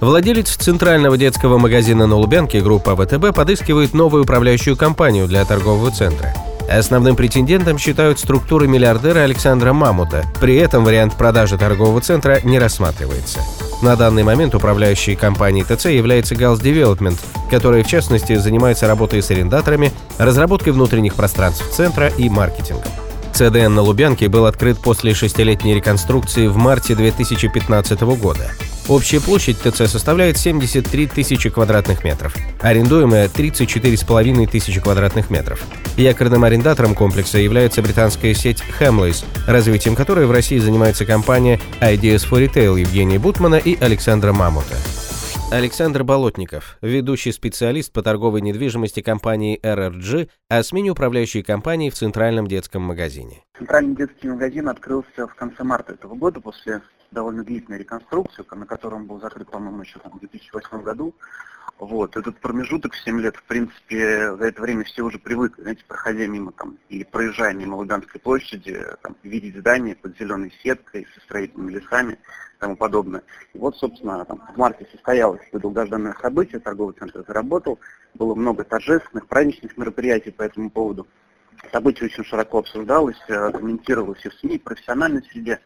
Владелец центрального детского магазина на Лубянке, группа ВТБ, подыскивает новую управляющую компанию для торгового центра. Основным претендентом считают структуры миллиардера Александра Мамута. При этом вариант продажи торгового центра не рассматривается. На данный момент управляющей компанией ТЦ является Gals Development, которая в частности занимается работой с арендаторами, разработкой внутренних пространств центра и маркетингом. ЦДН на Лубянке был открыт после шестилетней реконструкции в марте 2015 года. Общая площадь ТЦ составляет 73 тысячи квадратных метров, арендуемая 34,5 тысячи квадратных метров. Якорным арендатором комплекса является британская сеть Hamleys, развитием которой в России занимается компания Ideas for Retail Евгения Бутмана и Александра Мамута. Александр Болотников, ведущий специалист по торговой недвижимости компании RRG, о смене управляющей компании в Центральном детском магазине. Центральный детский магазин открылся в конце марта этого года после довольно длительную реконструкцию, на котором был закрыт, по-моему, еще там, в 2008 году. Вот, этот промежуток в 7 лет, в принципе, за это время все уже привыкли, знаете, проходя мимо там, или проезжая мимо Луганской площади, там, видеть здания под зеленой сеткой, со строительными лесами и тому подобное. И вот, собственно, там, в марте состоялось это долгожданное событие, торговый центр заработал, было много торжественных, праздничных мероприятий по этому поводу. Событие очень широко обсуждалось, э, комментировалось и в СМИ, и в профессиональной среде.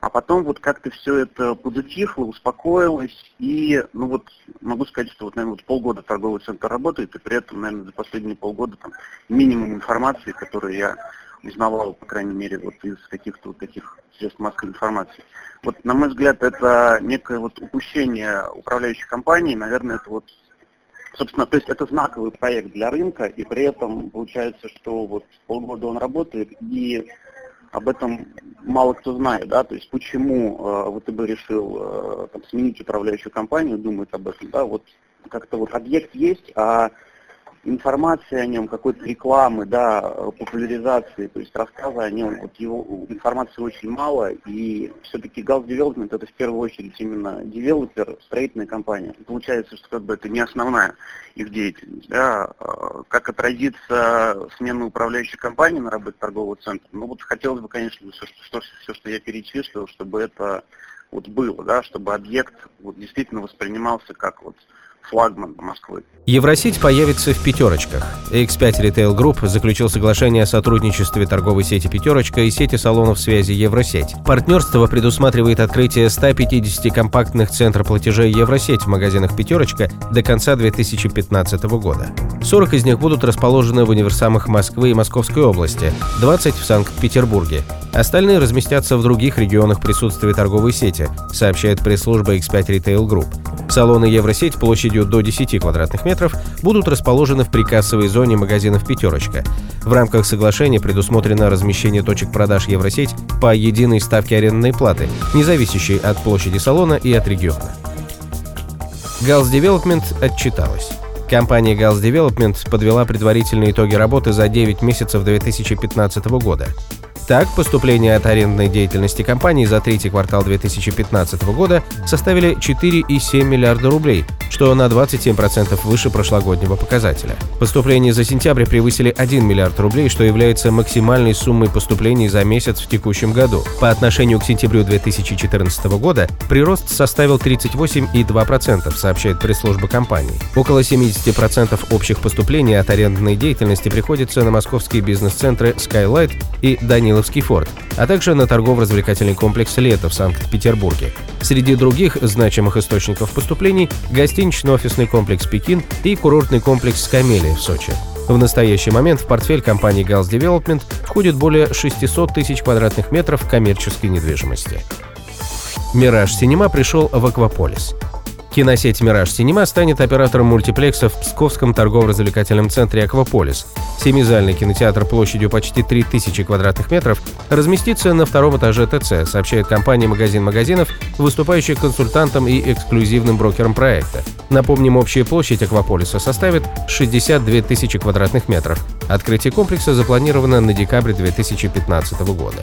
А потом вот как-то все это подутихло, успокоилось, и, ну вот, могу сказать, что вот, наверное, вот полгода торговый центр работает, и при этом, наверное, за последние полгода там минимум информации, которую я узнавал, по крайней мере, вот из каких-то вот таких средств массовой информации. Вот, на мой взгляд, это некое вот упущение управляющей компании, наверное, это вот Собственно, то есть это знаковый проект для рынка, и при этом получается, что вот полгода он работает, и об этом мало кто знает, да, то есть почему э, ВТБ решил э, там, сменить управляющую компанию, думает об этом, да, вот как-то вот объект есть, а информации о нем, какой-то рекламы, да, популяризации, то есть рассказа о нем, вот его информации очень мало, и все-таки Gulf Development это в первую очередь именно девелопер, строительная компания. Получается, что как бы это не основная их деятельность. Да. А как отразится смена управляющей компании на работе торгового центра? Ну вот хотелось бы, конечно, все, что, все, что я перечислил, чтобы это вот было, да, чтобы объект вот действительно воспринимался как вот флагман Москвы. Евросеть появится в «пятерочках». X5 Retail Group заключил соглашение о сотрудничестве торговой сети «Пятерочка» и сети салонов связи «Евросеть». Партнерство предусматривает открытие 150 компактных центров платежей «Евросеть» в магазинах «Пятерочка» до конца 2015 года. 40 из них будут расположены в универсамах Москвы и Московской области, 20 в Санкт-Петербурге. Остальные разместятся в других регионах присутствия торговой сети, сообщает пресс-служба X5 Retail Group. Салоны Евросеть площадью до 10 квадратных метров будут расположены в прикассовой зоне магазинов «Пятерочка». В рамках соглашения предусмотрено размещение точек продаж Евросеть по единой ставке арендной платы, не зависящей от площади салона и от региона. Gals Development отчиталась. Компания Gals Development подвела предварительные итоги работы за 9 месяцев 2015 года. Так, поступления от арендной деятельности компании за третий квартал 2015 года составили 4,7 миллиарда рублей, что на 27% выше прошлогоднего показателя. Поступления за сентябрь превысили 1 миллиард рублей, что является максимальной суммой поступлений за месяц в текущем году. По отношению к сентябрю 2014 года прирост составил 38,2%, сообщает пресс-служба компании. Около 70% общих поступлений от арендной деятельности приходится на московские бизнес-центры Skylight и Даниловский форт, а также на торгово-развлекательный комплекс «Лето» в Санкт-Петербурге. Среди других значимых источников поступлений – гостинично-офисный комплекс «Пекин» и курортный комплекс «Скамелия» в Сочи. В настоящий момент в портфель компании Gals Development входит более 600 тысяч квадратных метров коммерческой недвижимости. «Мираж Синема» пришел в Акваполис. Киносеть «Мираж Синема» станет оператором мультиплекса в Псковском торгово-развлекательном центре «Акваполис». Семизальный кинотеатр площадью почти 3000 квадратных метров разместится на втором этаже ТЦ, сообщает компания «Магазин магазинов», выступающая консультантом и эксклюзивным брокером проекта. Напомним, общая площадь «Акваполиса» составит 62 тысячи квадратных метров. Открытие комплекса запланировано на декабрь 2015 года.